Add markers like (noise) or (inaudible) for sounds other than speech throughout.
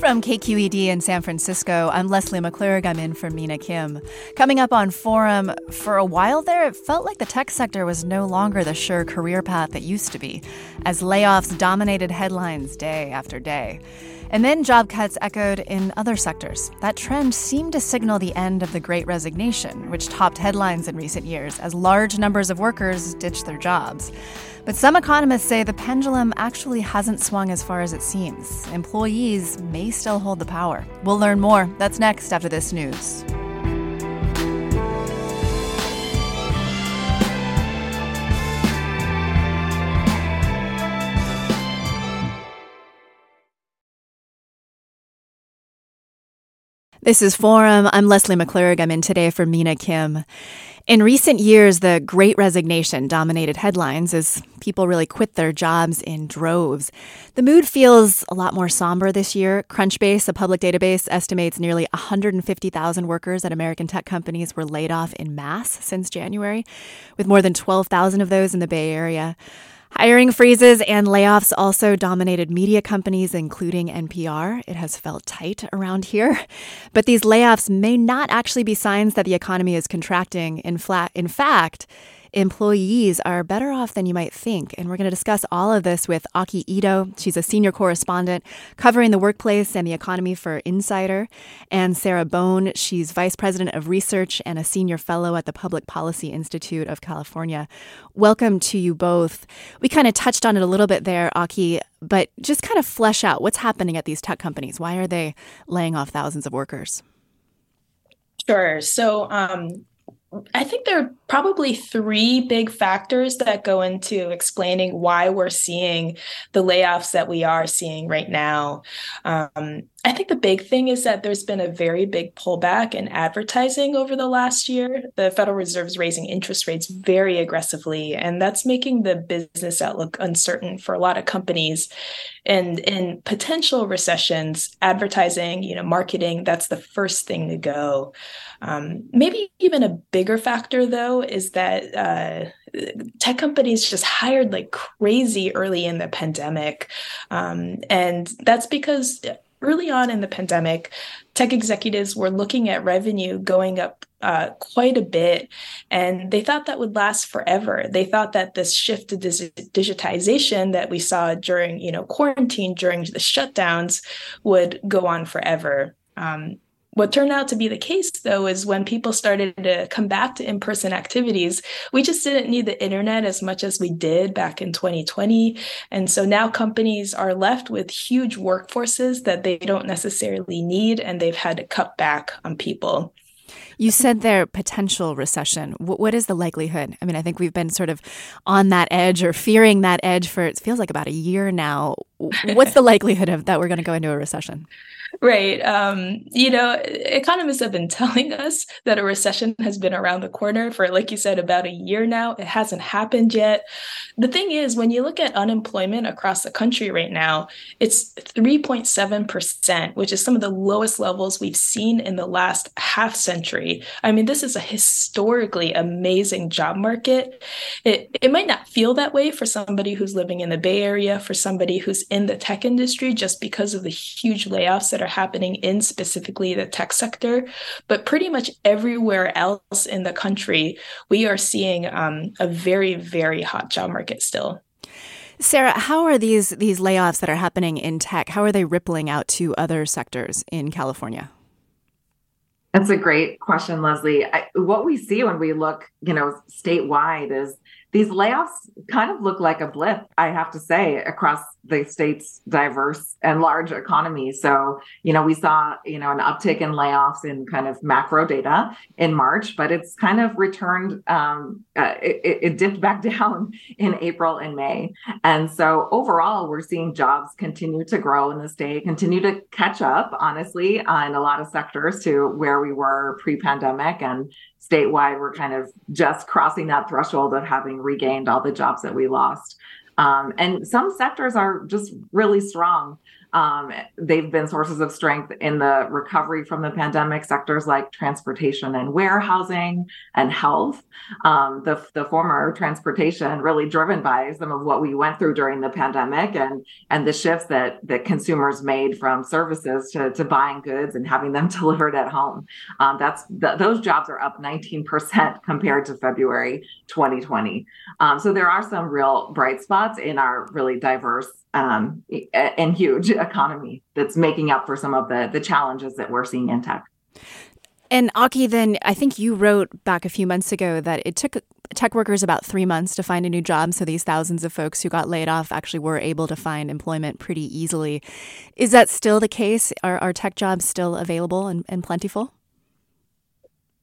From KQED in San Francisco, I'm Leslie McClurg. I'm in for Mina Kim. Coming up on Forum, for a while there, it felt like the tech sector was no longer the sure career path it used to be, as layoffs dominated headlines day after day. And then job cuts echoed in other sectors. That trend seemed to signal the end of the Great Resignation, which topped headlines in recent years as large numbers of workers ditched their jobs. But some economists say the pendulum actually hasn't swung as far as it seems. Employees may still hold the power. We'll learn more. That's next after this news. This is Forum. I'm Leslie McClurg. I'm in today for Mina Kim. In recent years, the great resignation dominated headlines as people really quit their jobs in droves. The mood feels a lot more somber this year. Crunchbase, a public database, estimates nearly 150,000 workers at American tech companies were laid off in mass since January, with more than 12,000 of those in the Bay Area. Hiring freezes and layoffs also dominated media companies, including NPR. It has felt tight around here. But these layoffs may not actually be signs that the economy is contracting. In, flat, in fact, employees are better off than you might think. And we're going to discuss all of this with Aki Ito. She's a senior correspondent covering the workplace and the economy for Insider. And Sarah Bohn, she's vice president of research and a senior fellow at the Public Policy Institute of California. Welcome to you both. We kind of touched on it a little bit there, Aki, but just kind of flesh out what's happening at these tech companies. Why are they laying off thousands of workers? Sure. So, um, I think there are probably three big factors that go into explaining why we're seeing the layoffs that we are seeing right now. Um, I think the big thing is that there's been a very big pullback in advertising over the last year. The Federal Reserve is raising interest rates very aggressively, and that's making the business outlook uncertain for a lot of companies. And in potential recessions, advertising, you know, marketing, that's the first thing to go. Um, maybe even a bigger factor, though, is that uh, tech companies just hired like crazy early in the pandemic. Um, and that's because early on in the pandemic, tech executives were looking at revenue going up uh, quite a bit, and they thought that would last forever. They thought that this shift to digitization that we saw during, you know, quarantine during the shutdowns would go on forever. Um, what turned out to be the case, though, is when people started to come back to in person activities, we just didn't need the internet as much as we did back in 2020. And so now companies are left with huge workforces that they don't necessarily need, and they've had to cut back on people. You said there potential recession. what is the likelihood? I mean, I think we've been sort of on that edge or fearing that edge for it feels like about a year now. what's the (laughs) likelihood of that we're going to go into a recession? Right. Um, you know, economists have been (laughs) telling us that a recession has been around the corner for, like you said, about a year now. It hasn't happened yet. The thing is, when you look at unemployment across the country right now, it's 3.7%, which is some of the lowest levels we've seen in the last half century. I mean, this is a historically amazing job market. It, it might not feel that way for somebody who's living in the Bay Area, for somebody who's in the tech industry, just because of the huge layoffs that that are happening in specifically the tech sector, but pretty much everywhere else in the country, we are seeing um, a very, very hot job market still. Sarah, how are these these layoffs that are happening in tech? How are they rippling out to other sectors in California? That's a great question, Leslie. I, what we see when we look, you know, statewide is these layoffs kind of look like a blip, I have to say, across the state's diverse and large economy. So, you know, we saw, you know, an uptick in layoffs in kind of macro data in March, but it's kind of returned, um, uh, it, it dipped back (laughs) down in April and May. And so overall, we're seeing jobs continue to grow in the state, continue to catch up, honestly, uh, in a lot of sectors to where we were pre pandemic. And statewide, we're kind of just crossing that threshold of having regained all the jobs that we lost. Um, and some sectors are just really strong. Um, they've been sources of strength in the recovery from the pandemic sectors like transportation and warehousing and health. Um, the, the former transportation really driven by some of what we went through during the pandemic and, and the shifts that, that consumers made from services to, to buying goods and having them (laughs) delivered at home. Um, that's the, those jobs are up 19% (laughs) compared to February 2020. Um, so there are some real bright spots in our really diverse um, and huge (laughs) economy that's making up for some of the the challenges that we're seeing in tech. And Aki, then I think you wrote back a few months ago that it took tech workers about three months to find a new job. So these thousands of folks who got laid off actually were able to find employment pretty easily. Is that still the case? Are, are tech jobs still available and, and plentiful?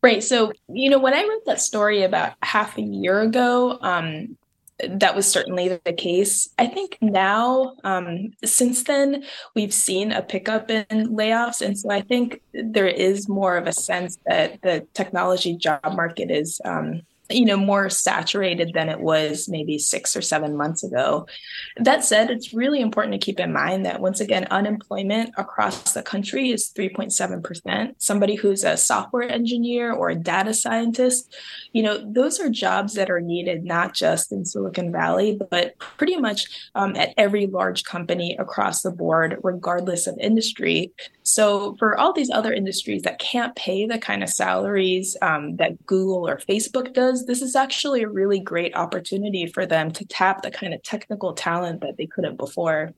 Right. So, you know, when I wrote that story about half a year ago, um, that was certainly the case. I think now, um, since then, we've seen a pickup in layoffs. And so I think there is more of a sense that the technology job market is um, you know more saturated than it was maybe six or seven months ago. That said it's really important to keep in mind that once again unemployment across the country is 3.7% somebody who's a software engineer or a data scientist you know those are jobs that are needed not just in silicon valley but pretty much um, at every large company across the board regardless of industry so for all these other industries that can't pay the kind of salaries um, that google or facebook does this is actually a really great opportunity for them to tap the kind of technical talent that they couldn't before.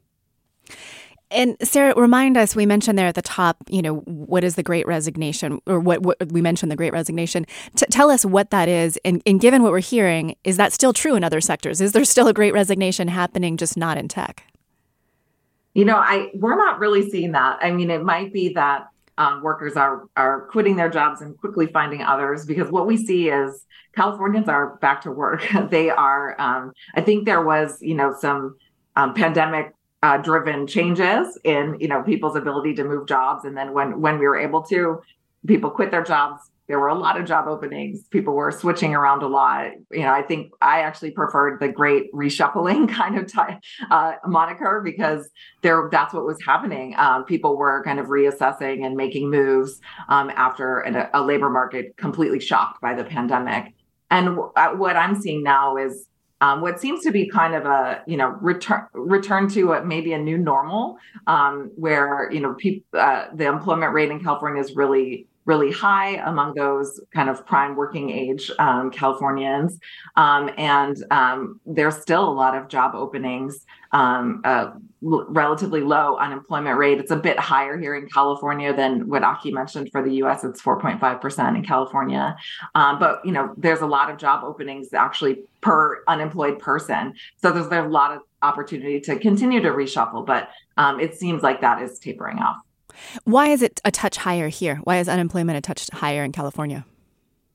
And Sarah, remind us, we mentioned there at the top, you know, what is the great resignation or what, what we mentioned the great resignation. T- tell us what that is. And, and given what we're hearing, is that still true in other sectors? Is there still a great resignation happening, just not in tech? You know, I we're not really seeing that. I mean, it might be that um, workers are are quitting their jobs and quickly finding others because what we see is Californians are back to work. (laughs) they are. Um, I think there was you know some um, pandemic uh, driven changes in you know people's ability to move jobs, and then when when we were able to, people quit their jobs there were a lot of job openings. People were switching around a lot. You know, I think I actually preferred the great reshuffling (laughs) kind of ty- uh, moniker because there that's what was happening. Um, people were kind of reassessing and making moves um, after an, a labor market completely shocked by the pandemic. And w- uh, what I'm seeing now is um, what seems to be kind of a you know return return to a, maybe a new normal um, where you know uh, the employment rate in California is really really high among those kind of prime working age um, Californians. Um, and um, there's still a lot of job openings, um, uh, relatively low unemployment rate. It's a bit higher here in California than what Aki mentioned for the US. It's 4.5% in California. Um, but, you know, there's a lot of job openings actually per unemployed person. So there's, there's a lot of opportunity to continue to reshuffle, but it seems like that is tapering off. Why is it a touch higher here? Why is unemployment a touch higher in California?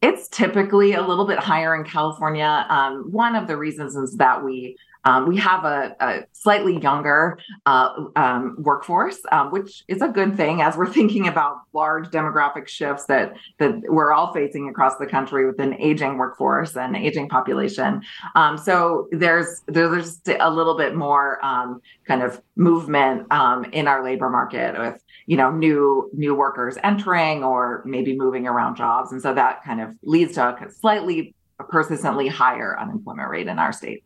It's typically a little bit higher in California. Um, one of the reasons is that we Um, we have a, a slightly younger uh, um, workforce, um, which is a good thing as we're thinking about large demographic shifts that that we're all facing across the country with an aging workforce and aging population. Um, so there's there's a little bit more um, kind of movement um, in our labor market with you know new new workers entering or maybe moving around jobs, and so that kind of leads to a slightly persistently higher unemployment rate in our state.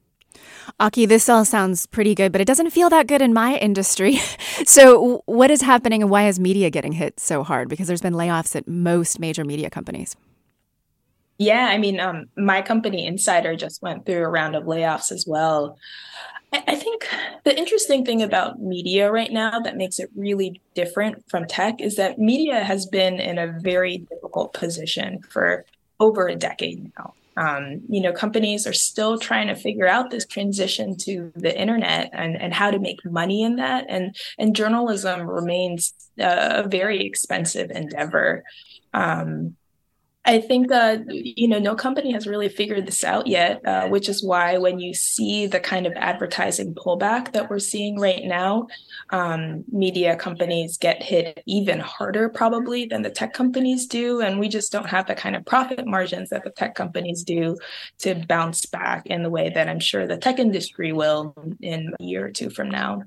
Aki, this all sounds pretty good, but it doesn't feel that good in my (laughs) industry. so, what is happening and why is media getting hit so hard? Because there's been layoffs at most major media companies. Yeah, I mean, um, my company Insider just went through a round of layoffs as well. I, I think the interesting thing about media right now that makes it really different from tech is that media has been in a very difficult position for over a decade now. Um, you know, companies are still trying to figure out this transition to the internet and, and how to make money in that. And, and journalism remains a very expensive endeavor. Um, I think uh, you know no company has really figured this out yet, uh, which is why when you see the kind of advertising pullback that we're seeing right now, um, media companies get hit even harder probably than the tech companies do, and we just don't have the kind of profit margins that the tech companies do to bounce back in the way that I'm sure the tech industry will in a year or two from now.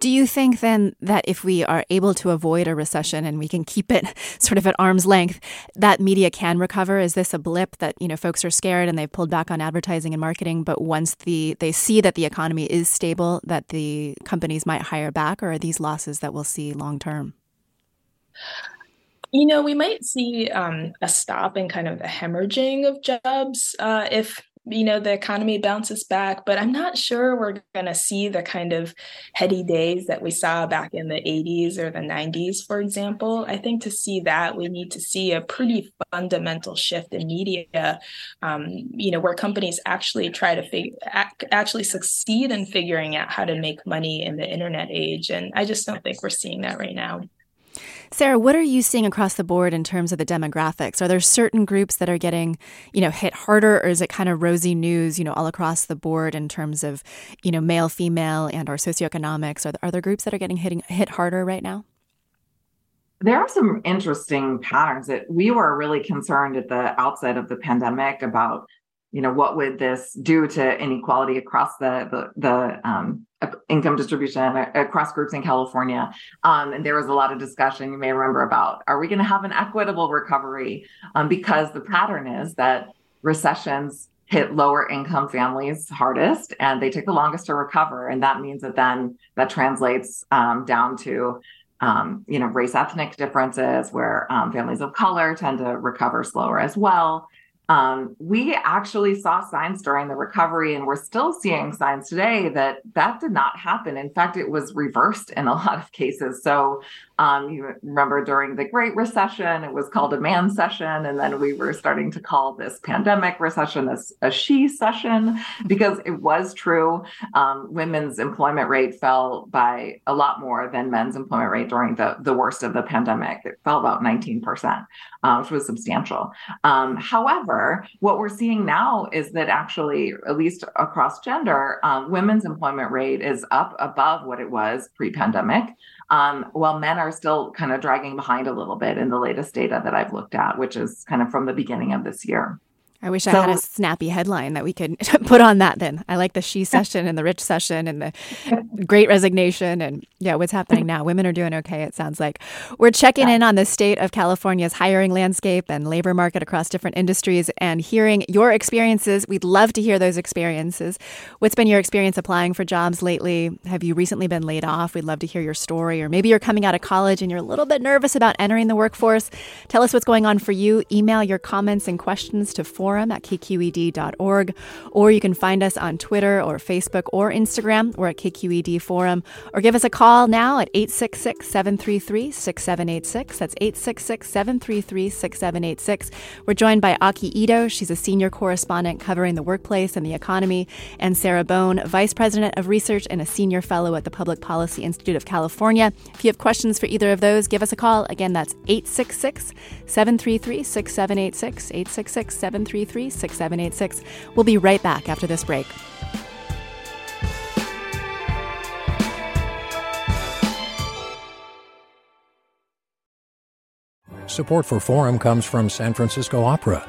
Do you think then that if we are able to avoid a recession and we can keep it (laughs) sort of at arm's length, that media can recover? Is this a blip that, you know, folks are scared and they've pulled back on advertising and marketing, but once the they see that the economy is stable, that the companies might hire back, or are these losses that we'll see long term? You know, we might see um, a stop in kind of the hemorrhaging of jobs uh, if you know the economy bounces back but i'm not sure we're going to see the kind of heady days that we saw back in the 80s or the 90s for example. I think to see that we need to see a pretty fundamental shift in media um, you know where companies actually try to fig- actually succeed in figuring out how to make money in the internet age and i just don't think we're seeing that right now Sarah, what are you seeing across the board in terms of the demographics? Are there certain groups that are getting, you know, hit harder or is it kind of rosy news, you know, all across the board in terms of, you know, male, female and our socioeconomics? Are, are there groups that are getting hitting, hit harder right now? There are some interesting patterns that we were really concerned at the outset of the pandemic about you know what would this do to inequality across the the, the um, income distribution across groups in California. Um, and there was a lot of discussion you may remember about are we going to have an equitable recovery? Um, because the pattern is that recessions hit lower income families hardest and they take the longest to recover. And that means that then that translates um, down to um, you know, race ethnic differences where um, families of color tend to recover slower as well. Um, we actually saw signs during the recovery, and we're still seeing signs today that that did not happen. In fact, it was reversed in a lot of cases. So, um, you remember during the Great Recession, it was called a man session, and then we were starting to call this pandemic recession a, a she session because it was true. Um, women's employment rate fell by a lot more than men's employment rate during the, the worst of the pandemic. It fell about 19%, uh, which was substantial. Um, however, what we're seeing now is that actually, at least across gender, um, women's employment rate is up above what it was pre pandemic, um, while men are still kind of dragging behind a little bit in the latest data that I've looked at, which is kind of from the beginning of this year. I wish so, I had a snappy headline that we could (laughs) put on that then. I like the she session and the rich session and the (laughs) great resignation and yeah, what's happening now. Women are doing okay, it sounds like. We're checking in on the state of California's hiring landscape and labor market across different industries and hearing your experiences. We'd love to hear those experiences. What's been your experience applying for jobs lately? Have you recently been laid off? We'd love to hear your story. Or maybe you're coming out of college and you're a little bit nervous about entering the workforce. Tell us what's going on for you. Email your comments and questions to forum forum at kqed.org, or you can find us on Twitter or Facebook or Instagram. We're at KQED Forum, or give us a call now at 866 733 6786. That's 866 733 6786. We're joined by Aki Ito. She's a senior correspondent covering the workplace and the economy, and Sarah Bohn, vice president of research and a senior fellow at the Public Policy Institute of California. If you have questions for either of those, give us a call. Again, that's 866 733 6786. 866 733 833 6786. We'll be right back after this break. Support for Forum comes from San Francisco Opera.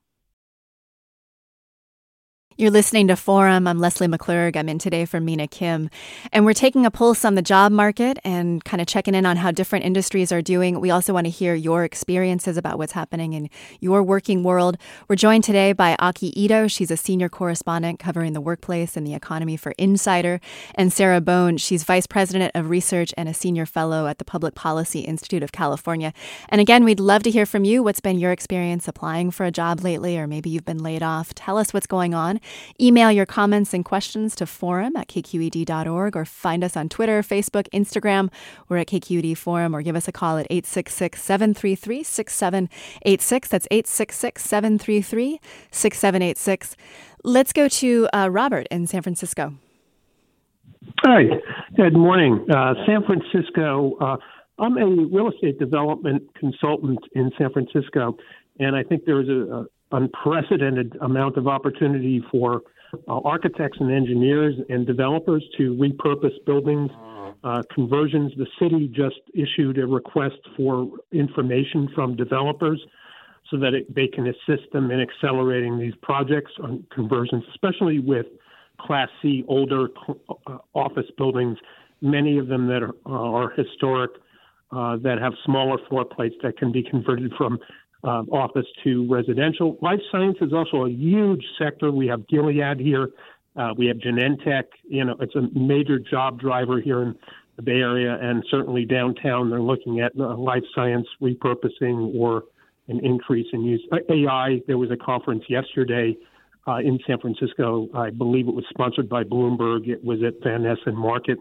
You're listening to Forum. I'm Leslie McClurg. I'm in today for Mina Kim. And we're taking a pulse on the job market and kind of checking in on how different industries are doing. We also want to hear your experiences about what's happening in your working world. We're joined today by Aki Ito. She's a senior correspondent covering the workplace and the economy for Insider. And Sarah Bohn. She's vice president of research and a senior fellow at the Public Policy Institute of California. And again, we'd love to hear from you. What's been your experience applying for a job lately, or maybe you've been laid off? Tell us what's going on. Email your comments and questions to forum at kqed.org or find us on Twitter, Facebook, Instagram. We're at KQED Forum or give us a call at 866 733 6786. That's 866 733 6786. Let's go to uh, Robert in San Francisco. Hi, good morning. Uh, San Francisco. Uh, I'm a real estate development consultant in San Francisco, and I think there is a, unprecedented amount of opportunity for uh, architects and engineers and developers to repurpose buildings, uh, conversions. The city just issued a request for information from developers so that it, they can assist them in accelerating these projects on conversions, especially with Class C older uh, office buildings, many of them that are, uh, are historic, uh, that have smaller floor plates that can be converted from uh, office to residential. Life science is also a huge sector. We have Gilead here. Uh, we have Genentech. You know, it's a major job driver here in the Bay Area and certainly downtown. They're looking at uh, life science repurposing or an increase in use. AI, there was a conference yesterday uh, in San Francisco. I believe it was sponsored by Bloomberg. It was at Van Ness and Market.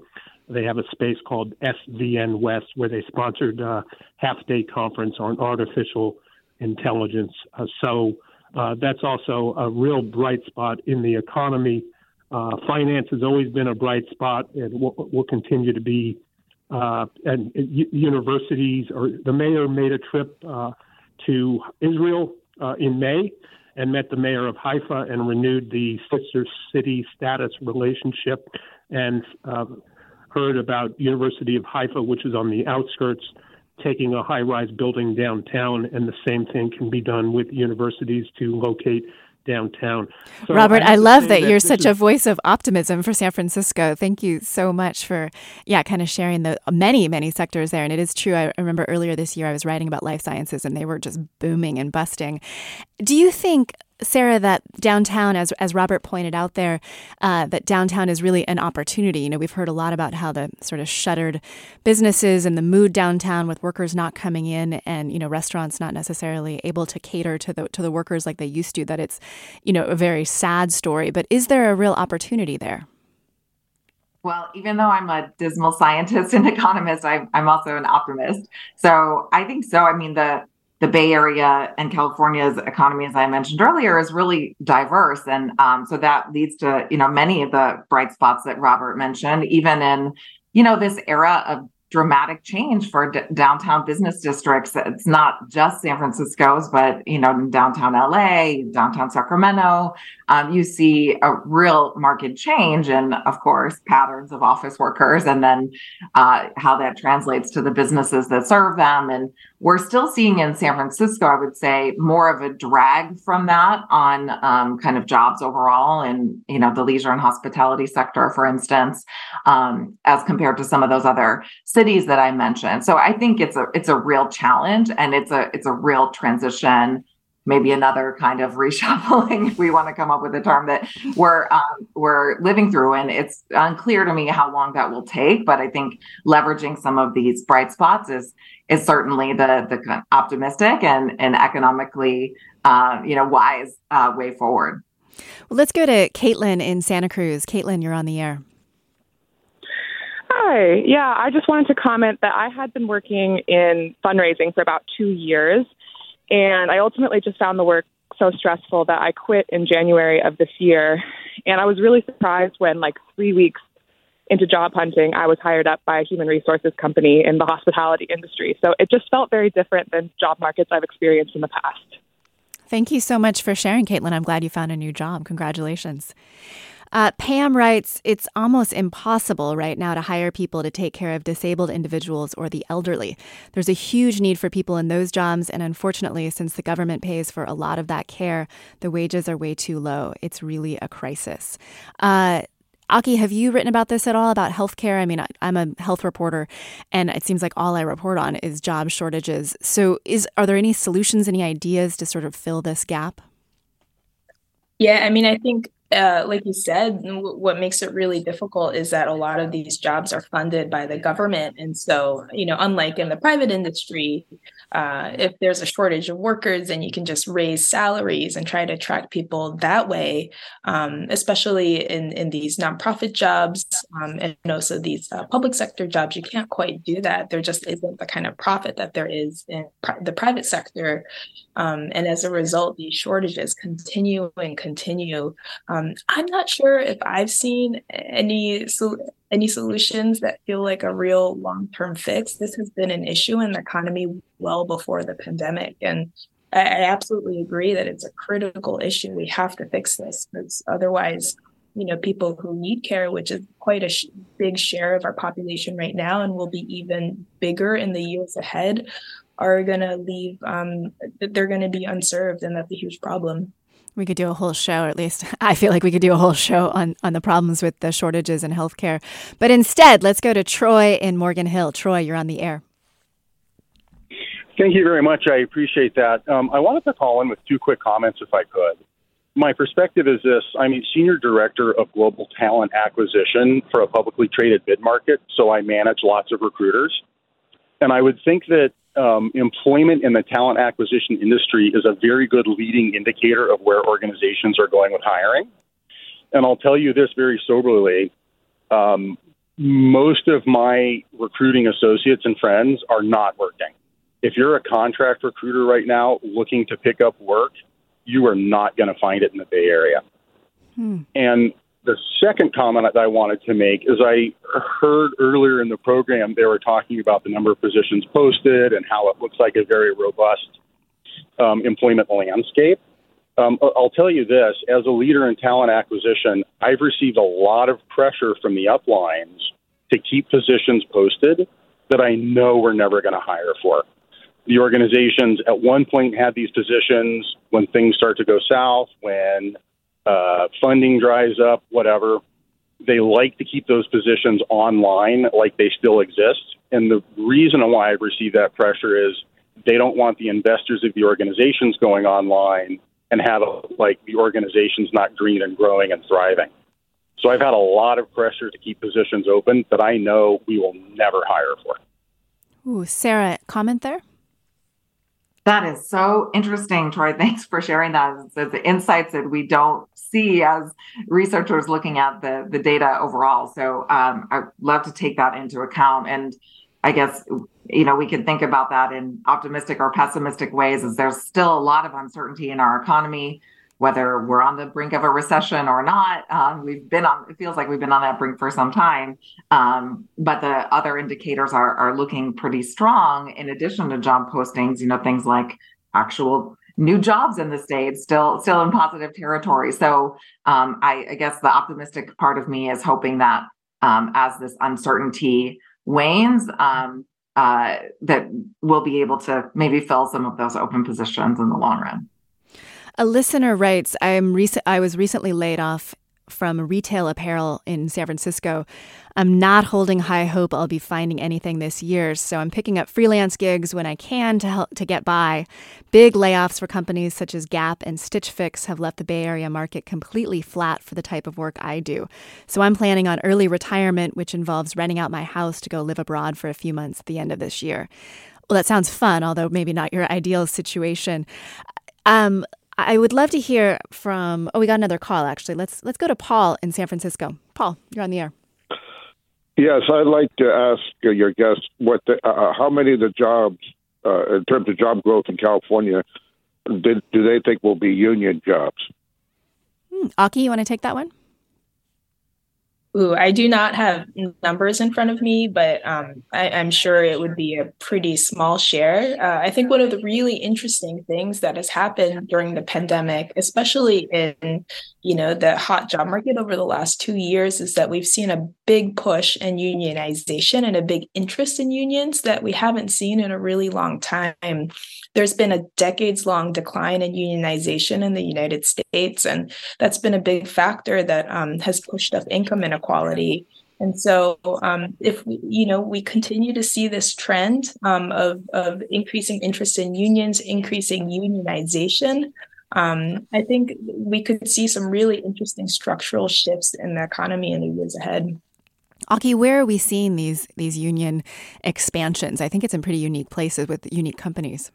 They have a space called SVN West where they sponsored a half day conference on artificial intelligence. Uh, so uh, that's also a real bright spot in the economy. Uh, finance has always been a bright spot and will, will continue to be. Uh, and universities, or the mayor made a trip uh, to Israel uh, in May and met the mayor of Haifa and renewed the sister city status relationship and heard about University of Haifa, which is on the outskirts taking a high rise building downtown, and the same thing can be done with universities to locate downtown. So Robert, I, I love that, that you're such is, a voice of optimism for San Francisco. Thank you so much for, yeah, kind of sharing the many, many sectors there. And it is true. I remember earlier this year I was writing about life sciences and they were just booming and busting. Do you think Sarah, that downtown, as as Robert pointed out there, uh, that downtown is really an opportunity. You know, we've heard a lot about how the sort of shuttered businesses and the mood downtown with workers not coming in, and you know, restaurants not necessarily able to cater to the to the workers like they used to. That it's, you know, a very sad story. But is there a real opportunity there? Well, even though I'm a dismal scientist and (laughs) economist, I'm, I'm also an optimist. So I think so. I mean, the the Bay Area and California's economy, as I mentioned earlier, is really diverse, and um, so that leads to you know many of the bright spots that Robert mentioned, even in you know this era of dramatic change for d- downtown business districts. It's not just San Francisco's, but you know, in downtown LA, downtown Sacramento, um, you see a real market change, and of course, patterns of office workers, and then uh, how that translates to the businesses that serve them. And we're still seeing in San Francisco, I would say, more of a drag from that on um, kind of jobs overall, and you know, the leisure and hospitality sector, for instance, um, as compared to some of those other cities that I mentioned. So I think it's a it's a real challenge and it's a it's a real transition maybe another kind of (laughs) reshuffling if we want to come up with a term that we're um, we're living through and it's unclear to me how long that will take but i think leveraging some of these bright spots is is certainly the the optimistic and and economically uh, you know wise uh, way forward well let's go to caitlin in santa cruz caitlin you're on the air Hi. Yeah, I just wanted to comment that I had been working in fundraising for about two years. And I ultimately just found the work so stressful that I quit in January of this year. And I was really surprised when, like, three weeks into job hunting, I was hired up by a human resources company in the hospitality industry. So it just felt very different than job markets I've experienced in the past. Thank you so much for sharing, Caitlin. I'm glad you found a new job. Congratulations. Uh, Pam writes, It's almost impossible right now to hire people to take care of disabled individuals or the elderly. There's a huge need for people in those jobs, and unfortunately, since the government pays for a lot of that care, the wages are way too low. It's really a crisis. Uh, Aki, have you written about this at all about healthcare? I mean, I'm a health reporter, and it seems like all I report on is job shortages. So, is are there any solutions, any ideas to sort of fill this gap? Yeah, I mean, I think uh, like you said, what makes it really difficult is that a lot of these jobs are funded by the government. And so, you know, unlike in the private industry, uh, if there's a shortage of workers, then you can just raise salaries and try to attract people that way, um, especially in, in these nonprofit jobs um, and also these uh, public sector jobs. You can't quite do that. There just isn't the kind of profit that there is in the private sector. Um, and as a result, these shortages continue and continue. Um, I'm not sure if I've seen any any solutions that feel like a real long term fix. This has been an issue in the economy well before the pandemic. And I, I absolutely agree that it's a critical issue. We have to fix this because otherwise, you know, people who need care, which is quite a sh- big share of our population right now and will be even bigger in the years ahead, are going to leave, um, they're going to be unserved. And that's a huge problem. We could do a whole show, or at least (laughs) I feel like we could do a whole show on, on the problems with the shortages in healthcare. But instead, let's go to Troy in Morgan Hill. Troy, you're on the air. Thank you very much. I appreciate that. Um, I wanted to call in with two quick comments, if I could. My perspective is this I'm a senior director of global talent acquisition for a publicly traded bid market, so I manage lots of recruiters. And I would think that um, employment in the talent acquisition industry is a very good leading indicator of where organizations are going with hiring. And I'll tell you this very soberly um, most of my recruiting associates and friends are not working. If you're a contract recruiter right now looking to pick up work, you are not going to find it in the Bay Area. Hmm. And the second comment that I wanted to make is I heard earlier in the program they were talking about the number of positions posted and how it looks like a very robust um, employment landscape. Um, I'll tell you this as a leader in talent acquisition, I've received a lot of pressure from the uplines to keep positions posted that I know we're never going to hire for. The organizations at one point had these positions when things start to go south, when uh, funding dries up, whatever. They like to keep those positions online like they still exist. And the reason why I've received that pressure is they don't want the investors of the organizations going online and have a, like the organization's not green and growing and thriving. So I've had a lot of pressure to keep positions open that I know we will never hire for. Ooh, Sarah, comment there? That is so interesting, Troy. (laughs) Thanks for sharing that. It's the insights that we don't see as researchers looking at the, the data overall. So um, I'd love to take that into account. And I guess, you know, we can think about that in optimistic or pessimistic ways as there's still a lot of uncertainty in our economy whether we're on the brink of a recession or not. Um, we've been on, it feels like we've been on that brink for some time. Um, but the other indicators are, are looking pretty strong in addition to job postings, you know, things like actual new jobs in the state still still in positive territory. So um, I, I, guess the optimistic part of me is hoping that um, as this uncertainty wanes, um, uh, that we'll be able to maybe fill some of those open positions in the long run. A listener writes, "I am rec- I was recently laid off from retail apparel in San Francisco. I'm not holding high hope I'll be finding anything this year, so I'm picking up freelance gigs when I can to help to get by. Big layoffs for companies such as Gap and Stitch Fix have left the Bay Area market completely flat for the type of work I do. So I'm planning on early retirement, which involves renting out my house to go live abroad for a few months at the end of this year. Well, that sounds fun, although maybe not your ideal situation. Um, I would love to hear from. Oh, we got another call. Actually, let's let's go to Paul in San Francisco. Paul, you're on the air. Yes, I'd like to ask uh, your guest what the, uh, uh, how many of the jobs, uh, in terms of job growth in California, did, do they think will be union jobs? Hmm. Aki, you want to take that one? Ooh, I do not have numbers in front of me, but um, I, am sure it would be a pretty small share. Uh, I think one of the really interesting things that has happened during the pandemic, especially in you know the hot job market over the last two years, is that we've seen a big push in unionization and a big interest in unions that we haven't seen in a really long time. There's been a decades long decline in unionization in the United States, and that's been a big factor that um, has pushed up income inequality inequality. And so, um, if we, you know we continue to see this trend um, of of increasing interest in unions, increasing unionization, um, I think we could see some really interesting structural shifts in the economy in the years ahead. Aki, where are we seeing these these union expansions? I think it's in pretty unique places with unique companies.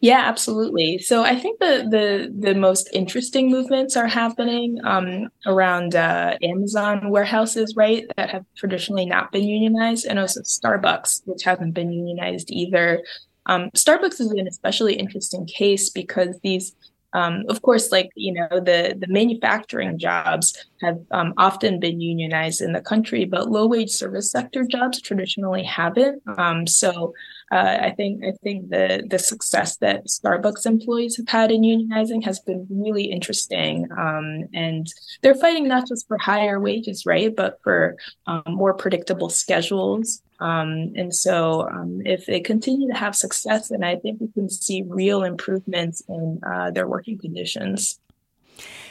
Yeah, absolutely. So I think the the the most interesting movements are happening um, around uh, Amazon warehouses, right? That have traditionally not been unionized, and also Starbucks, which hasn't been unionized either. Um, Starbucks is an especially interesting case because these um, of course, like you know, the the manufacturing jobs have um, often been unionized in the country, but low wage service sector jobs traditionally haven't. Um, so uh, I think I think the the success that Starbucks employees have had in unionizing has been really interesting, um, and they're fighting not just for higher wages, right, but for um, more predictable schedules. Um, and so, um, if they continue to have success, then I think we can see real improvements in uh, their working conditions.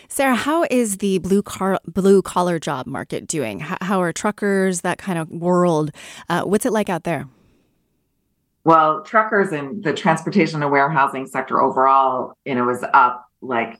Sarah, how is the blue car blue collar job market doing? How, how are truckers, that kind of world? Uh, what's it like out there? Well, truckers and the transportation and warehousing sector overall, you know, is up like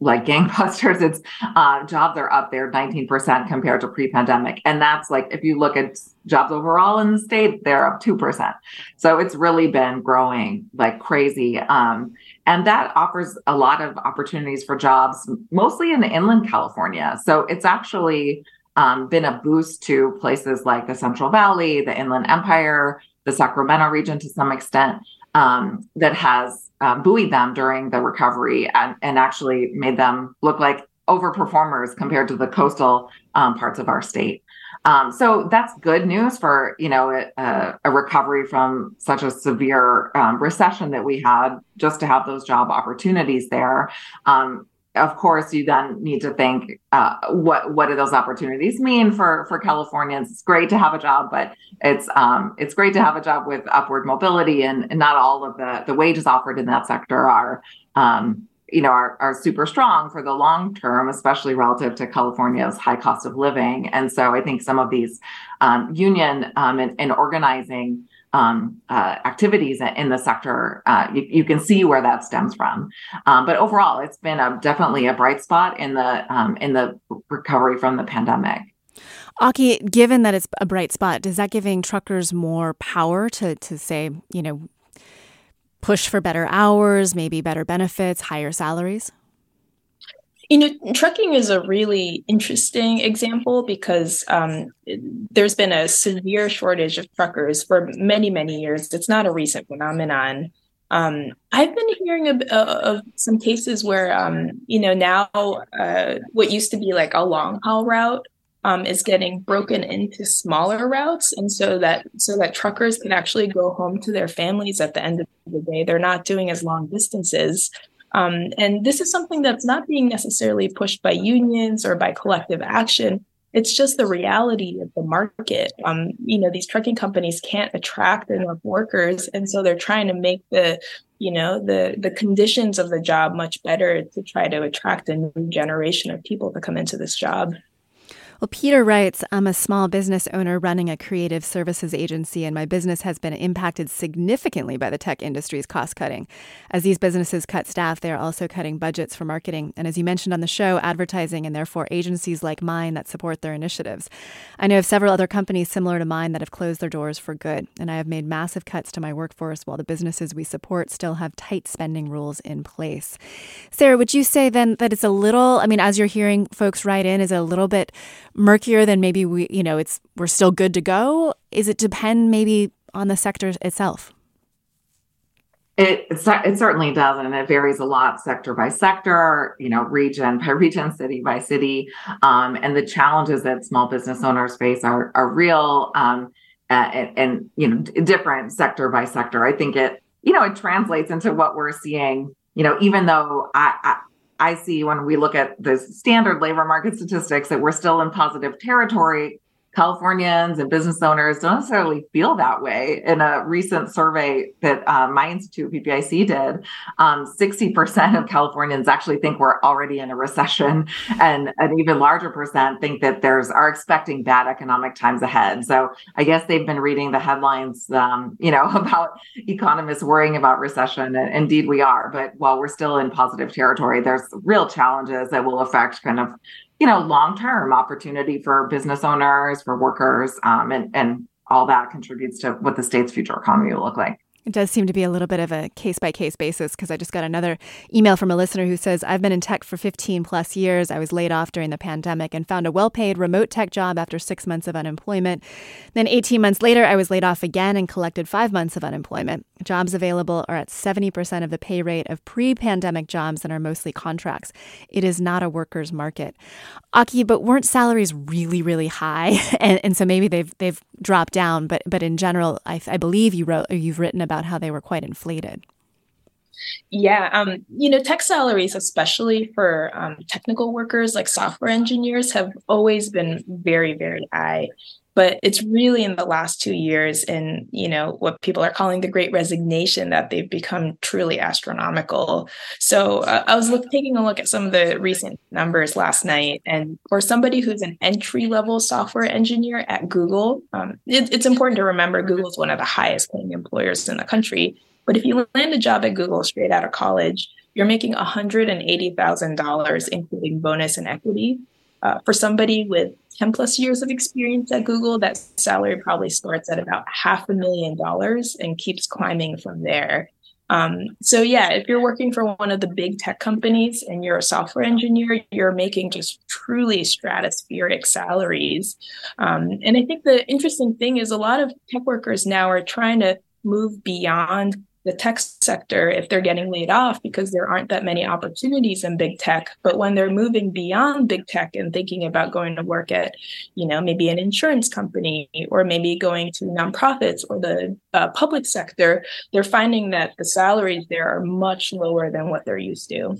like gangbusters. It's uh, jobs are up there 19% compared to pre-pandemic, and that's like if you look at jobs overall in the state, they're up two percent. So it's really been growing like crazy, um, and that offers a lot of opportunities for jobs, mostly in inland California. So it's actually um, been a boost to places like the Central Valley, the Inland Empire the Sacramento region to some extent um, that has um, buoyed them during the recovery and, and actually made them look like overperformers compared to the coastal um, parts of our state. Um, so that's good news for you know a, a recovery from such a severe um, recession that we had. Just to have those job opportunities there, um, of course, you then need to think uh, what what do those opportunities mean for for Californians? It's great to have a job, but it's um, it's great to have a job with upward mobility, and, and not all of the the wages offered in that sector are um, you know are, are super strong for the long term, especially relative to California's high cost of living. And so, I think some of these um, union um, and, and organizing um, uh, activities in the sector, uh, you, you, can see where that stems from. Um, but overall, it's been a, definitely a bright spot in the um, in the recovery from the pandemic. Aki, given that it's a bright spot, does that giving truckers more power to to say, you know, push for better hours, maybe better benefits, higher salaries? You know, trucking is a really interesting example because um, there's been a severe shortage of truckers for many, many years. It's not a recent phenomenon. Um, I've been hearing of, of some cases where, um, you know, now uh, what used to be like a long haul route um, is getting broken into smaller routes, and so that so that truckers can actually go home to their families at the end of the day. They're not doing as long distances. Um, and this is something that's not being necessarily pushed by unions or by collective action. it's just the reality of the market. Um, you know, these trucking companies can't attract enough workers, and so they're trying to make the you know the the conditions of the job much better to try to attract a new generation of people to come into this job. Well, Peter writes I'm a small business owner running a creative services agency, and my business has been impacted significantly by the tech industry's cost cutting. As these businesses cut staff, they are also cutting budgets for marketing. And as you mentioned on the show, advertising and therefore agencies like mine that support their initiatives. I know of several other companies similar to mine that have closed their doors for good, and I have made massive cuts to my workforce while the businesses we support still have tight spending rules in place. Sarah, would you say then that it's a little, I mean, as you're hearing folks write in, is it a little bit murkier than maybe we, you know, it's we're still good to go? Is it depend maybe on the sector itself? It, it, certainly does, and it varies a lot sector by sector, you know, region by (laughs) region, city by city, um, and the challenges that small business owners face are are real, um, and, and you know, different sector by sector. I think it, you know, it translates into what we're seeing. You know, even though I, I I see when we look at the standard labor market statistics that we're still in positive territory. Californians and business owners don't necessarily feel that way. In a recent survey that uh, my institute, PPIC, did, um, 60% of Californians actually think we're already in a recession, and an even larger percent think that there's are expecting bad economic times ahead. So I guess they've been reading the headlines, um, you know, (laughs) about economists worrying about recession, and indeed we are. But while we're still in positive territory, there's real challenges that will affect kind of you know, long term opportunity for business owners, for workers, um, and and all that contributes to what the state's future economy will look like. It does seem to be a little bit of a case by case basis because I just got another email from a listener who says, I've been in tech for 15 plus years. I was laid off during the pandemic and found a well paid remote tech job after six months of unemployment. Then 18 months later, I was laid off again and collected five months of unemployment. Jobs available are at 70% of the pay rate of pre pandemic jobs and are mostly contracts. It is not a worker's market. Aki, but weren't salaries really, really high? (laughs) and, and so maybe they've, they've dropped down. But, but in general, I, I believe you wrote, you've written about about how they were quite inflated. Yeah, um, you know, tech salaries, especially for um, technical workers like software engineers, have always been very, very high. But it's really in the last two years, in you know what people are calling the Great Resignation, that they've become truly astronomical. So uh, I was look, taking a look at some of the recent numbers last night, and for somebody who's an entry level software engineer at Google, um, it, it's important to remember Google is one of the highest paying employers in the country. But if you land a job at Google straight out of college, you're making $180,000, including bonus and equity. Uh, for somebody with 10 plus years of experience at Google, that salary probably starts at about half a million dollars and keeps climbing from there. Um, so, yeah, if you're working for one of the big tech companies and you're a software engineer, you're making just truly stratospheric salaries. Um, and I think the interesting thing is a lot of tech workers now are trying to move beyond the tech sector if they're getting laid off because there aren't that many opportunities in big tech. But when they're moving beyond big tech and thinking about going to work at you know maybe an insurance company or maybe going to nonprofits or the uh, public sector they're finding that the salaries there are much lower than what they're used to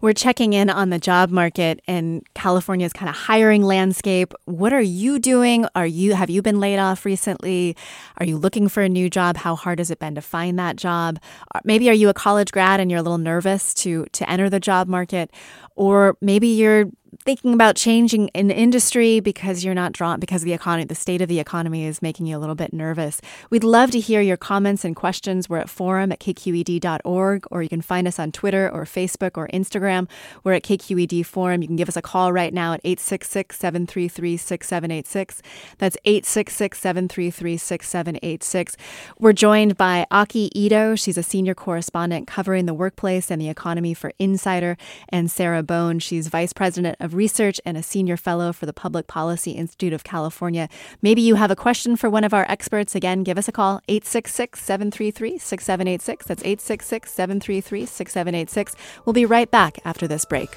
we're checking in on the job market and California's kind of hiring landscape. What are you doing? Are you have you been laid off recently? Are you looking for a new job? How hard has it been to find that job? Maybe are you a college grad and you're a little nervous to to enter the job market? Or maybe you're thinking about changing an industry because you're not drawn because the economy the state of the economy is making you a little bit nervous. We'd love to hear your comments and questions. We're at forum at kqed.org or you can find us on twitter or facebook or instagram. We're at kqed forum. You can give us a call right now at 866-733-6786 that's 866-733-6786 we're joined by aki ito she's a senior correspondent covering the workplace and the economy for insider and sarah Bohn she's vice president of Research and a senior fellow for the Public Policy Institute of California. Maybe you have a question for one of our experts. Again, give us a call 866 733 6786. That's 866 733 6786. We'll be right back after this break.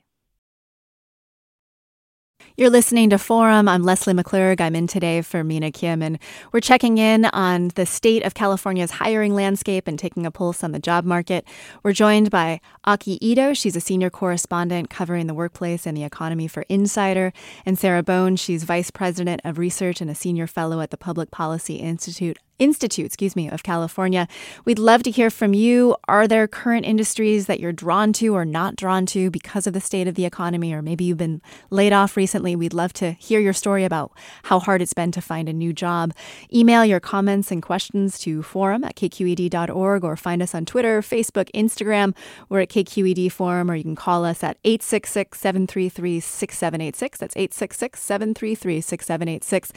You're listening to Forum. I'm Leslie McClurg. I'm in today for Mina Kim, and we're checking in on the state of California's hiring landscape and taking a pulse on the job market. We're joined by Aki Ito. She's a senior correspondent covering the workplace and the economy for Insider, and Sarah Bohn. She's vice president of research and a senior fellow at the Public Policy Institute Institute, excuse me, of California. We'd love to hear from you. Are there current industries that you're drawn to or not drawn to because of the state of the economy, or maybe you've been laid off recently? We'd love to hear your story about how hard it's been to find a new job. Email your comments and questions to forum at kqed.org or find us on Twitter, Facebook, Instagram. We're at KQED Forum, or you can call us at 866 733 6786. That's 866 733 6786.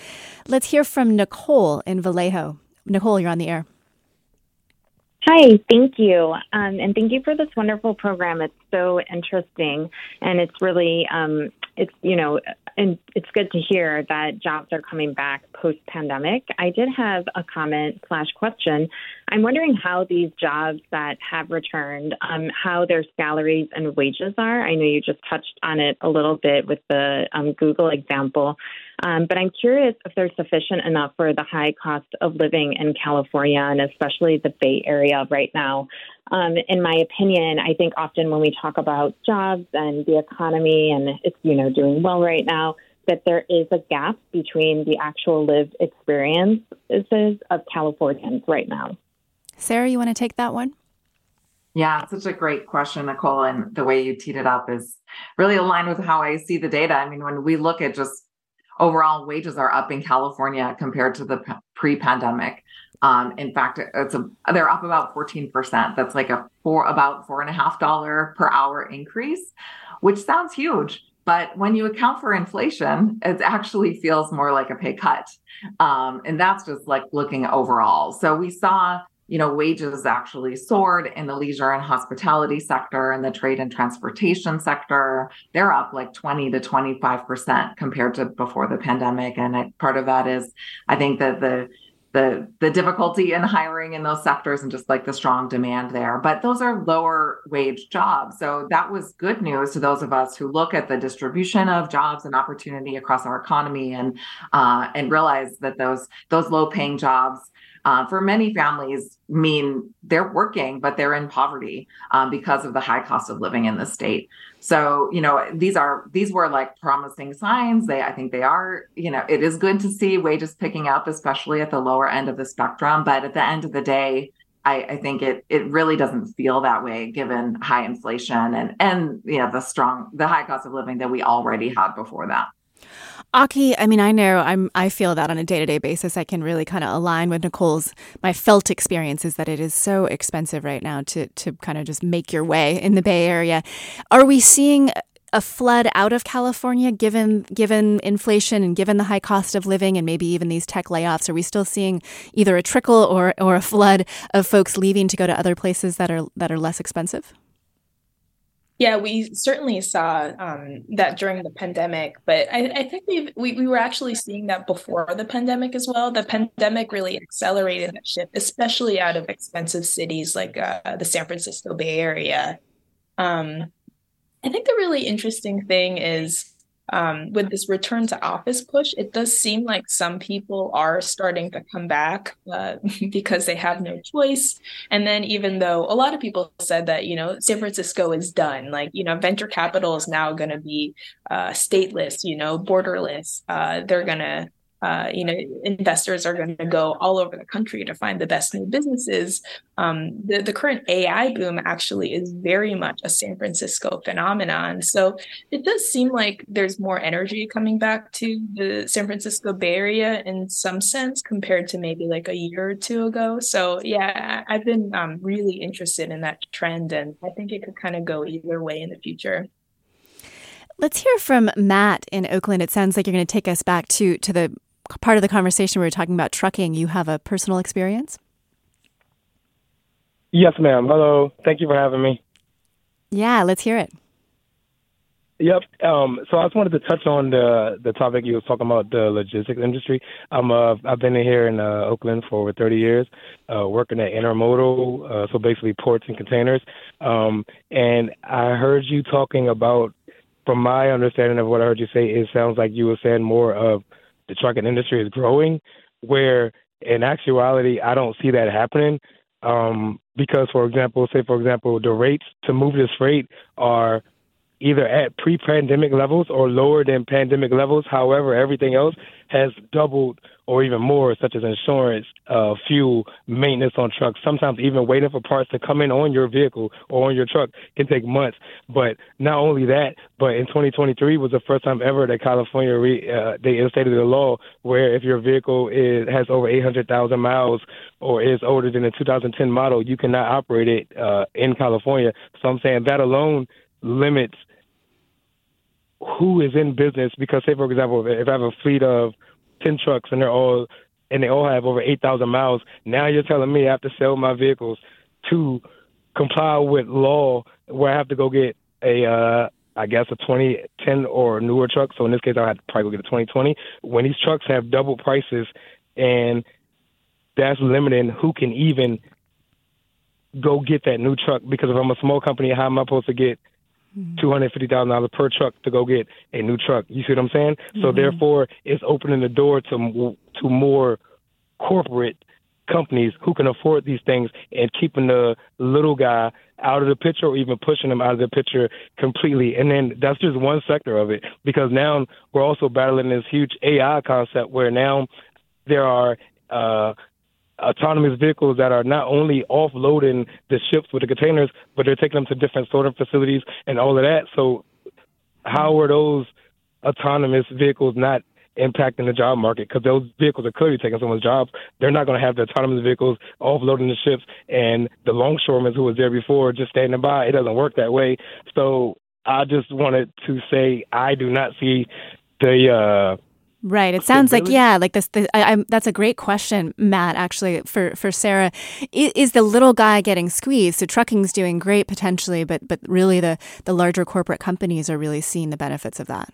Let's hear from Nicole in Vallejo. Nicole, you're on the air. Hi, thank you. Um, and thank you for this wonderful program. It's so interesting and it's really, um, it's, you know, and it's good to hear that jobs are coming back post pandemic. I did have a comment slash question. I'm wondering how these jobs that have returned, um, how their salaries and wages are. I know you just touched on it a little bit with the um, Google example, um, but I'm curious if they're sufficient enough for the high cost of living in California and especially the Bay Area right now. Um, in my opinion, I think often when we talk about jobs and the economy and it's you know doing well right now, that there is a gap between the actual lived experiences of Californians right now. Sarah, you want to take that one? Yeah, such a great question, Nicole. And the way you teed it up is really aligned with how I see the data. I mean, when we look at just overall wages are up in California compared to the pre-pandemic. Um, in fact, it's a they're up about 14%. That's like a four about four and a half dollar per hour increase, which sounds huge. But when you account for inflation, it actually feels more like a pay cut. Um, and that's just like looking overall. So we saw you know, wages actually soared in the leisure and hospitality sector and the trade and transportation sector. They're up like 20 to 25% compared to before the pandemic. And part of that is, I think that the the the difficulty in hiring in those sectors and just like the strong demand there but those are lower wage jobs so that was good news to those of us who look at the distribution of jobs and opportunity across our economy and uh, and realize that those those low paying jobs uh, for many families mean they're working, but they're in poverty um, because of the high cost of living in the state. So, you know, these are these were like promising signs. They, I think they are, you know, it is good to see wages picking up, especially at the lower end of the spectrum. But at the end of the day, I, I, think it it really doesn't feel that way given high inflation and and you know the strong the high cost of living that we already had before that. Aki, I mean, I know I'm I feel that on a day-to-day basis. I can really kind of align with Nicole's my felt experience is that it is so expensive right now to to kind of just make your way in the Bay Area. Are we seeing a flood out of California given given inflation and given the high cost of living and maybe even these tech layoffs? Are we still seeing either a trickle or or a flood of folks leaving to go to other places that are that are less expensive? Yeah, we certainly saw um, that during the pandemic, but I, I think we we we were actually seeing that before the pandemic as well. The pandemic really accelerated that shift, especially out of expensive cities like uh, the San Francisco Bay Area. Um, I think the really interesting thing is um, with this return to office push, it does seem like some people are starting to come back uh, (laughs) because they have no choice. And then, even though a lot of people said that, you know, San Francisco is done, like, you know, venture capital is now going to be uh, stateless, you know, borderless, uh, they're going to uh, you know, investors are going to go all over the country to find the best new businesses. Um, the, the current AI boom actually is very much a San Francisco phenomenon. So it does seem like there's more energy coming back to the San Francisco Bay Area in some sense compared to maybe like a year or two ago. So yeah, I've been um, really interested in that trend, and I think it could kind of go either way in the future. Let's hear from Matt in Oakland. It sounds like you're going to take us back to to the part of the conversation we were talking about trucking, you have a personal experience? Yes, ma'am. Hello. Thank you for having me. Yeah, let's hear it. Yep. Um, so I just wanted to touch on the the topic you was talking about the logistics industry. I'm uh, I've been here in uh, Oakland for over 30 years, uh, working at intermodal, uh, so basically ports and containers. Um, and I heard you talking about, from my understanding of what I heard you say, it sounds like you were saying more of the trucking industry is growing, where in actuality, I don't see that happening. Um, because, for example, say, for example, the rates to move this freight are either at pre pandemic levels or lower than pandemic levels. However, everything else has doubled or even more, such as insurance, uh, fuel, maintenance on trucks. Sometimes even waiting for parts to come in on your vehicle or on your truck can take months. But not only that, but in 2023 was the first time ever that California re, uh, they instated a law where if your vehicle is has over 800,000 miles or is older than a 2010 model, you cannot operate it uh, in California. So I'm saying that alone limits who is in business because say for example if I have a fleet of ten trucks and they're all and they all have over eight thousand miles, now you're telling me I have to sell my vehicles to comply with law where I have to go get a uh I guess a 2010 or newer truck. So in this case, I had to probably go get a 2020. When these trucks have double prices, and that's limiting who can even go get that new truck. Because if I'm a small company, how am I supposed to get Mm-hmm. two hundred fifty thousand dollars per truck to go get a new truck. You see what I'm saying? Mm-hmm. So therefore, it's opening the door to to more corporate companies who can afford these things and keeping the little guy out of the picture or even pushing them out of the picture completely. And then that's just one sector of it because now we're also battling this huge AI concept where now there are uh, autonomous vehicles that are not only offloading the ships with the containers, but they're taking them to different sorting facilities and all of that. So, how are those autonomous vehicles not impacting the job market? Because those vehicles are clearly taking someone's jobs. They're not going to have the autonomous vehicles offloading the ships, and the longshoremen who was there before just standing by. It doesn't work that way. So, I just wanted to say I do not see the uh, Right. It sounds like yeah, like this. The, I, that's a great question, Matt. Actually, for for Sarah, is, is, the little guy getting squeezed? So trucking's doing great potentially, but but really the the larger corporate companies are really seeing the benefits of that.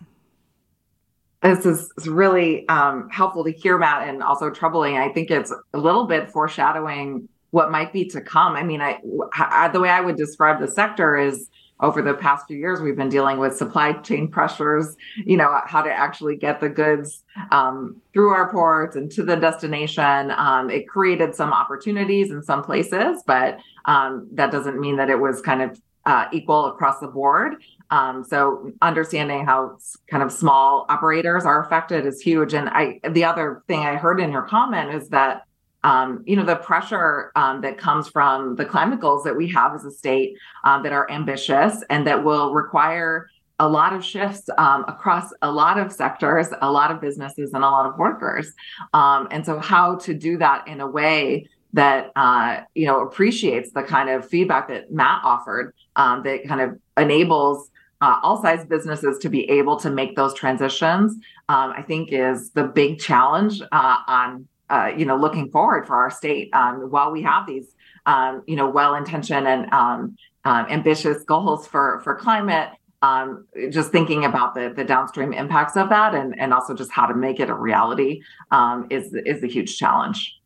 This is really um, helpful to hear, Matt, and also troubling. I think it's a little bit foreshadowing what might be to come. I mean, I, I the way I would describe the sector is over the past few years, we've been dealing with supply chain pressures, you know, how to actually get the goods um, through our ports and to the destination. Um, it created some opportunities in some places, but um, that doesn't mean that it was kind of uh, equal across the board. Um, so understanding how kind of small operators are affected is huge. And I, the other thing I heard in your comment is that um, you know, the pressure um, that comes from the climate goals that we have as a state um, that are ambitious and that will require a lot of shifts um, across a lot of sectors, a lot of businesses, and a lot of workers. Um, and so, how to do that in a way that uh, you know appreciates the kind of feedback that Matt offered, um, that kind of enables uh, all size businesses to be able to make those transitions, um, I think is the big challenge uh, on uh, you know, looking forward for our state um, while we have these, um, you know, well-intentioned and um, um ambitious goals for for climate. Um, just thinking about the the downstream impacts of that, and and also just how to make it a reality um, is is a huge challenge.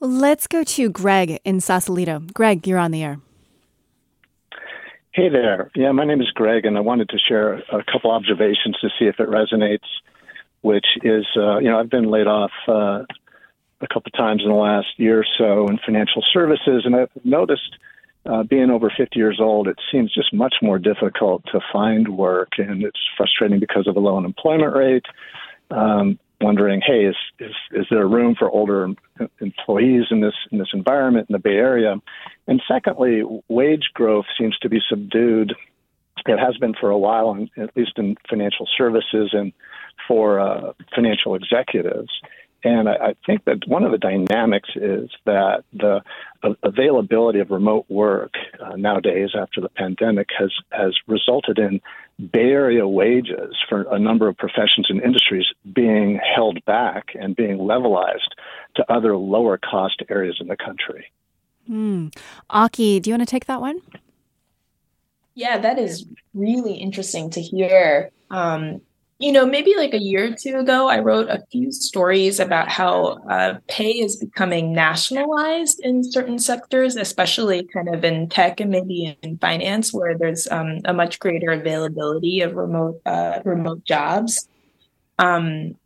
Well, let's go to Greg in Sausalito. Greg, you're on the air. Hey there. Yeah, my name is Greg, and I wanted to share a couple observations to see if it resonates. Which is, uh, you know, I've been laid off uh, a couple of times in the last year or so in financial services, and I've noticed uh, being over 50 years old, it seems just much more difficult to find work, and it's frustrating because of a low unemployment rate. Um, wondering, hey, is, is is there room for older employees in this in this environment in the Bay Area? And secondly, wage growth seems to be subdued. It has been for a while, at least in financial services and for uh, financial executives. And I, I think that one of the dynamics is that the availability of remote work uh, nowadays after the pandemic has, has resulted in Bay Area wages for a number of professions and industries being held back and being levelized to other lower cost areas in the country. Hmm. Aki, do you want to take that one? Yeah, that is really interesting to hear. Um, you know, maybe like a year or two ago, I wrote a few stories about how uh, pay is becoming nationalized in certain sectors, especially kind of in tech and maybe in finance, where there's um, a much greater availability of remote uh, remote jobs. Um,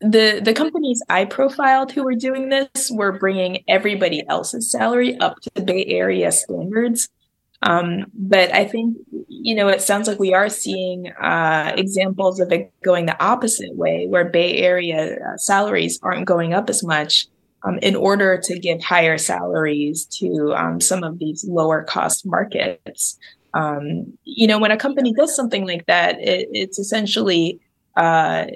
the the companies I profiled who were doing this were bringing everybody else's salary up to the Bay Area standards. Um, but I think, you know, it sounds like we are seeing uh, examples of it going the opposite way, where Bay Area uh, salaries aren't going up as much um, in order to give higher salaries to um, some of these lower cost markets. Um, you know, when a company does something like that, it, it's essentially, uh,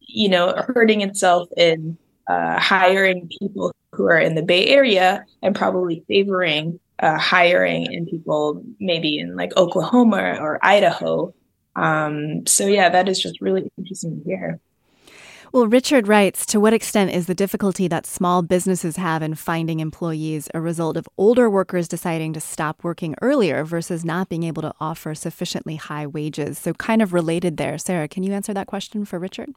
you know, hurting itself in uh, hiring people who are in the Bay Area and probably favoring uh, hiring in people maybe in like Oklahoma or Idaho. Um, so yeah, that is just really interesting to hear. Well, Richard writes To what extent is the difficulty that small businesses have in finding employees a result of older workers deciding to stop working earlier versus not being able to offer sufficiently high wages? So, kind of related there. Sarah, can you answer that question for Richard?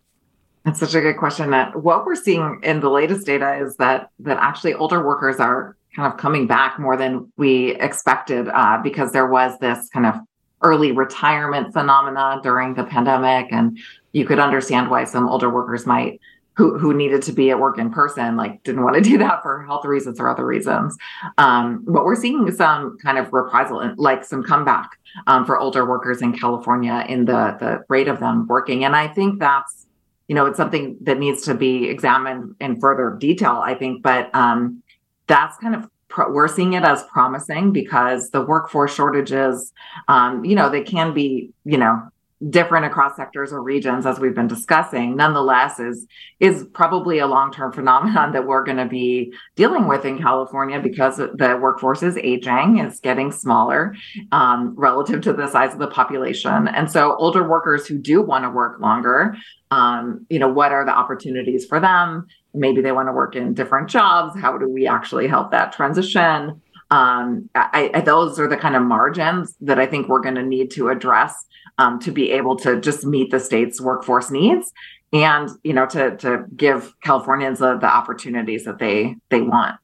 That's such a good question. That what we're seeing in the latest data is that that actually older workers are kind of coming back more than we expected uh, because there was this kind of early retirement phenomena during the pandemic and you could understand why some older workers might who, who needed to be at work in person like didn't want to (laughs) do that for health reasons or other reasons. Um, but we're seeing some kind of reprisal like some comeback um, for older workers in california in the the rate of them working. And i think that's you know it's something that needs to be examined in further detail i think but um, that's kind of we're seeing it as promising because the workforce shortages, um, you know, they can be, you know, different across sectors or regions as we've been discussing. Nonetheless is is probably a long-term phenomenon that we're going to be dealing with in california because the workforce is aging it's getting smaller um, relative to the size of the population. And so older workers who do want to work longer um, you know what are the opportunities for them maybe they want to work in different jobs how do we actually help that transition? Um, I, I, those are the kind of margins that i think we're going to need to address um, to be able to just meet the state's workforce needs and you know to to give californians the, the opportunities that they they want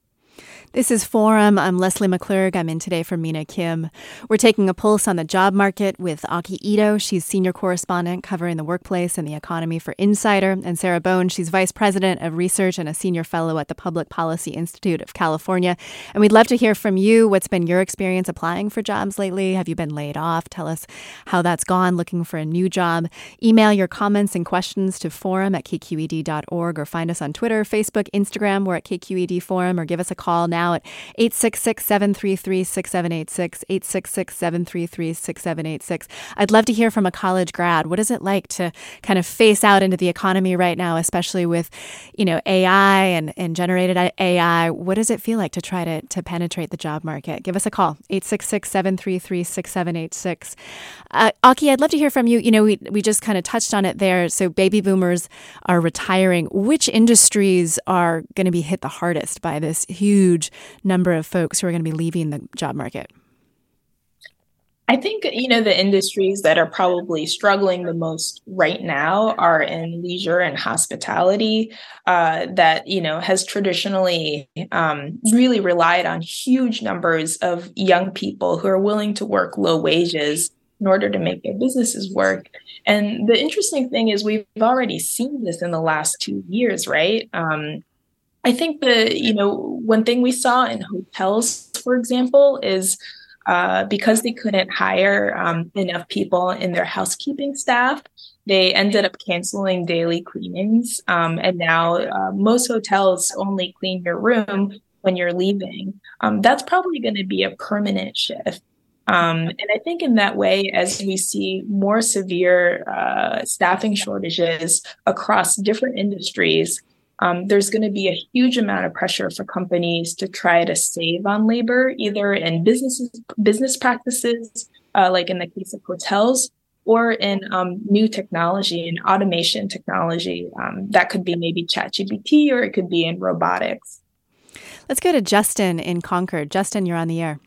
this is Forum. I'm Leslie McClurg. I'm in today for Mina Kim. We're taking a pulse on the job market with Aki Ito. She's senior correspondent covering the workplace and the economy for Insider. And Sarah Bohn, she's vice president of research and a senior fellow at the Public Policy Institute of California. And we'd love to hear from you. What's been your experience applying for jobs lately? Have you been laid off? Tell us how that's gone looking for a new job. Email your comments and questions to forum at kqed.org or find us on Twitter, Facebook, Instagram. We're at KQED Forum or give us a call now at 866 733 6786. 866 733 6786. I'd love to hear from a college grad. What is it like to kind of face out into the economy right now, especially with, you know, AI and, and generated AI? What does it feel like to try to, to penetrate the job market? Give us a call, 866 733 6786. Uh, Aki, I'd love to hear from you. You know, we, we just kind of touched on it there. So baby boomers are retiring. Which industries are going to be hit the hardest by this huge number of folks who are going to be leaving the job market? I think, you know, the industries that are probably struggling the most right now are in leisure and hospitality, uh, that, you know, has traditionally um, really relied on huge numbers of young people who are willing to work low wages in order to make their businesses work. And the interesting thing is, we've already seen this in the last two years, right? Um, I think the, you know, one thing we saw in hotels, for example, is uh, because they couldn't hire um, enough people in their housekeeping staff, they ended up canceling daily cleanings. Um, and now uh, most hotels only clean your room when you're leaving. Um, that's probably going to be a permanent shift. Um, and I think in that way, as we see more severe uh, staffing shortages across different industries, um, there's going to be a huge amount of pressure for companies to try to save on labor, either in businesses, business practices, uh, like in the case of hotels, or in um, new technology and automation technology. Um, that could be maybe ChatGPT, or it could be in robotics. Let's go to Justin in Concord. Justin, you're on the air.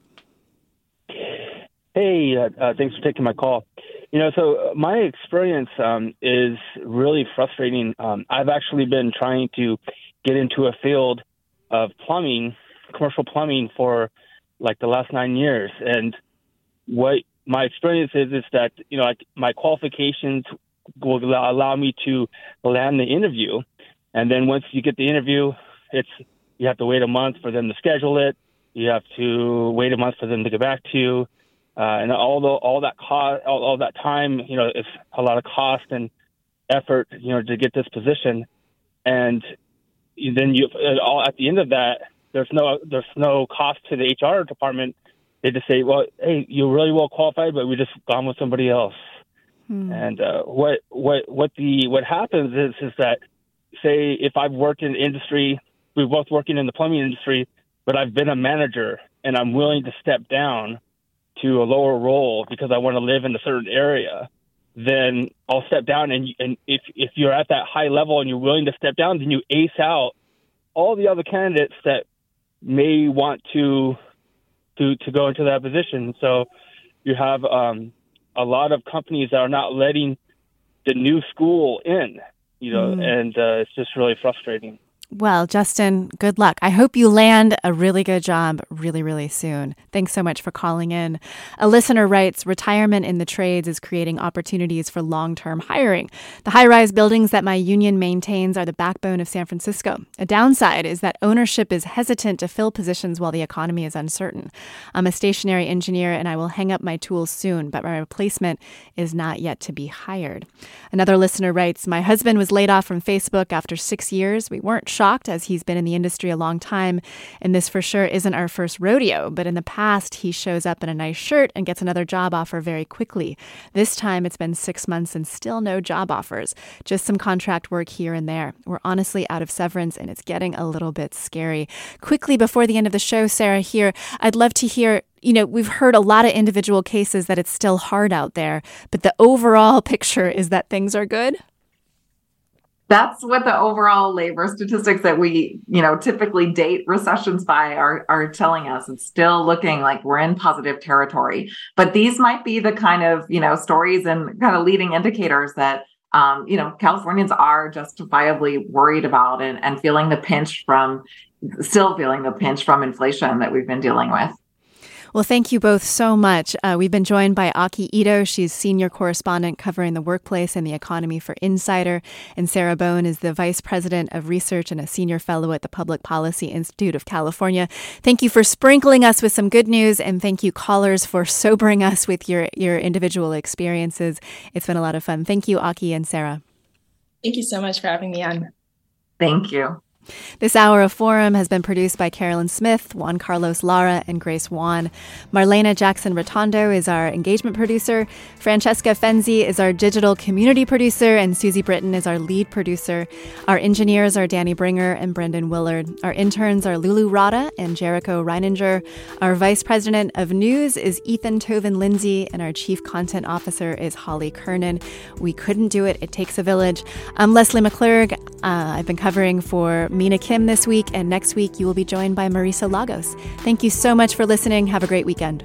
Hey, uh, uh, thanks for taking my call. You know, so uh, my experience um, is really frustrating. Um, I've actually been trying to get into a field of plumbing, commercial plumbing, for like the last nine years, and what my experience is is that you know like my qualifications will allow me to land the interview, and then once you get the interview, it's you have to wait a month for them to schedule it. You have to wait a month for them to get back to you uh, and all the all that cost, all, all that time, you know, it's a lot of cost and effort, you know, to get this position, and then you all at the end of that, there's no there's no cost to the HR department. They just say, well, hey, you're really well qualified, but we just gone with somebody else. Hmm. And uh, what what what the what happens is is that say if I've worked in industry, we're both working in the plumbing industry, but I've been a manager and I'm willing to step down to a lower role because I want to live in a certain area, then I'll step down. And, and if, if you're at that high level and you're willing to step down, then you ace out all the other candidates that may want to to to go into that position. So you have um, a lot of companies that are not letting the new school in, you know, mm. and uh, it's just really frustrating. Well, Justin, good luck. I hope you land a really good job really, really soon. Thanks so much for calling in. A listener writes Retirement in the trades is creating opportunities for long term hiring. The high rise buildings that my union maintains are the backbone of San Francisco. A downside is that ownership is hesitant to fill positions while the economy is uncertain. I'm a stationary engineer and I will hang up my tools soon, but my replacement is not yet to be hired. Another listener writes My husband was laid off from Facebook after six years. We weren't shocked as he's been in the industry a long time, and this for sure isn't our first rodeo. But in the past, he shows up in a nice shirt and gets another job offer very quickly. This time, it's been six months and still no job offers, just some contract work here and there. We're honestly out of severance, and it's getting a little bit scary. Quickly, before the end of the show, Sarah, here, I'd love to hear you know, we've heard a lot of individual cases that it's still hard out there, but the overall (laughs) picture is that things are good that's what the overall labor statistics that we you know typically date recessions by are are telling us. It's still looking like we're in positive territory. But these might be the kind of you know stories and kind of leading indicators that um, you know californians are justifiably worried about and, and feeling the pinch from still feeling the pinch from inflation that we've been dealing with well, thank you both so much. Uh, we've been joined by Aki Ito. She's senior correspondent covering the workplace and the economy for Insider. And Sarah Bohn is the vice president of research and a senior fellow at the Public Policy Institute of California. Thank you for sprinkling us with some good news. And thank you, callers, for sobering us with your, your individual experiences. It's been a lot of fun. Thank you, Aki and Sarah. Thank you so much for having me on. Thank you. This hour of Forum has been produced by Carolyn Smith, Juan Carlos Lara, and Grace Juan. Marlena Jackson Retondo is our engagement producer. Francesca Fenzi is our digital community producer, and Susie Britton is our lead producer. Our engineers are Danny Bringer and Brendan Willard. Our interns are Lulu Rada and Jericho Reininger. Our vice president of news is Ethan Toven-Lindsey, and our chief content officer is Holly Kernan. We couldn't do it. It takes a village. I'm Leslie McClurg. Uh, I've been covering for Mina Kim this week, and next week you will be joined by Marisa Lagos. Thank you so much for listening. Have a great weekend.